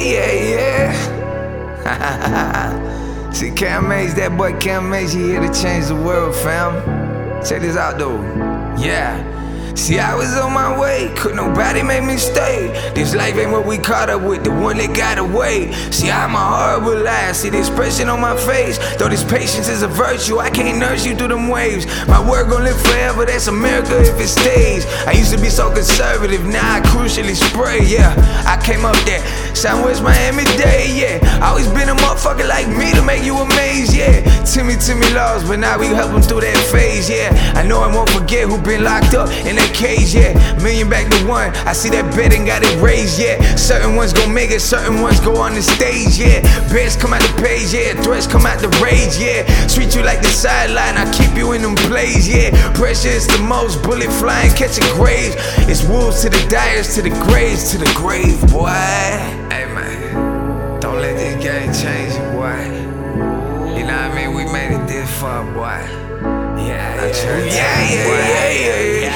yeah, yeah. See, Cam Mays, that boy Cam Mays, he here to change the world, fam. Check this out, though. Yeah. See, I was on my way, could nobody make me stay. This life ain't what we caught up with, the one that got away. See, I'm a horrible liar, see the expression on my face. Though this patience is a virtue, I can't nurse you through them waves. My word gon' live forever, that's a miracle if it stays. I used to be so conservative, now I crucially spray, yeah. I came up there, Southwest Miami Dade, yeah. Always been a motherfucker like me to make you amazed, yeah. Timmy, Timmy lost, but now we help him through that phase, yeah. I know I won't forget who been locked up in that cage, yeah. Million back to one. I see that bet and got it raised, yeah. Certain ones gon' make it, certain ones go on the stage, yeah. Bears come out the page, yeah. Threats come out the rage, yeah. Treat you like the sideline, I keep you in them plays, yeah. Pressure is the most, bullet flying, catching graves. It's wolves to the dyers, to the graves, to the grave, boy. Hey man, don't let this game change you, boy. You know what I mean? We made it this far, boy. Yeah, yeah, yeah, yeah, yeah, yeah, yeah.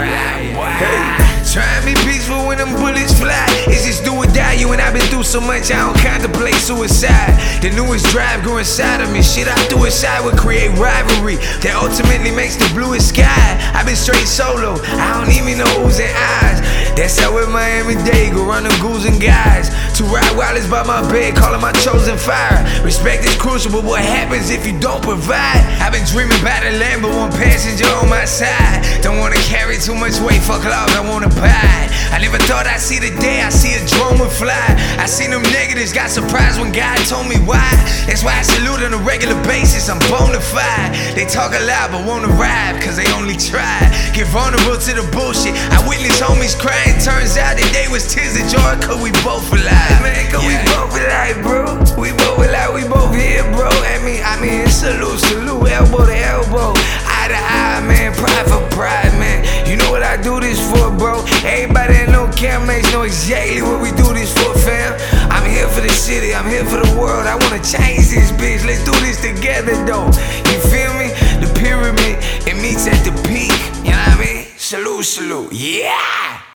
Right, boy. Hey, try be peaceful when them bullets fly. It's just do or die. You and I been through so much, I don't contemplate suicide. The newest drive grew inside of me. Shit I threw aside would create rivalry that ultimately makes the bluest sky. I've been straight solo. I don't even know who's in eyes. That's how with Miami Dade go run them ghouls and guys. To ride wireless by my bed, calling my chosen fire. Respect is crucial, but what happens if you don't provide? I've been dreaming about a Lambo, one passenger on my side. Don't wanna carry too much weight, fuck love, I wanna buy. I never thought I'd see the day, I see a drone would fly. I seen them negatives, got surprised when God told me why. That's why I salute on a regular basis, I'm bona fide. They talk a lot, but won't arrive, cause they only try. Get vulnerable to the bullshit. I witness homies crying, turns out that they was tears of joy, cause we both alive. Yeah. we both alive, bro. We both alive, we both here, bro. I mean, I mean, salute, salute, elbow to elbow. Eye to eye, man, pride for pride, man. You know what I do this for, bro. Everybody that know Cam Mays know exactly what we do this for, fam. I'm here for the city, I'm here for the world. I wanna change this bitch. Let's do this together, though. You feel me? The pyramid, it meets at the peak. You know what I mean? Salute, salute. Yeah!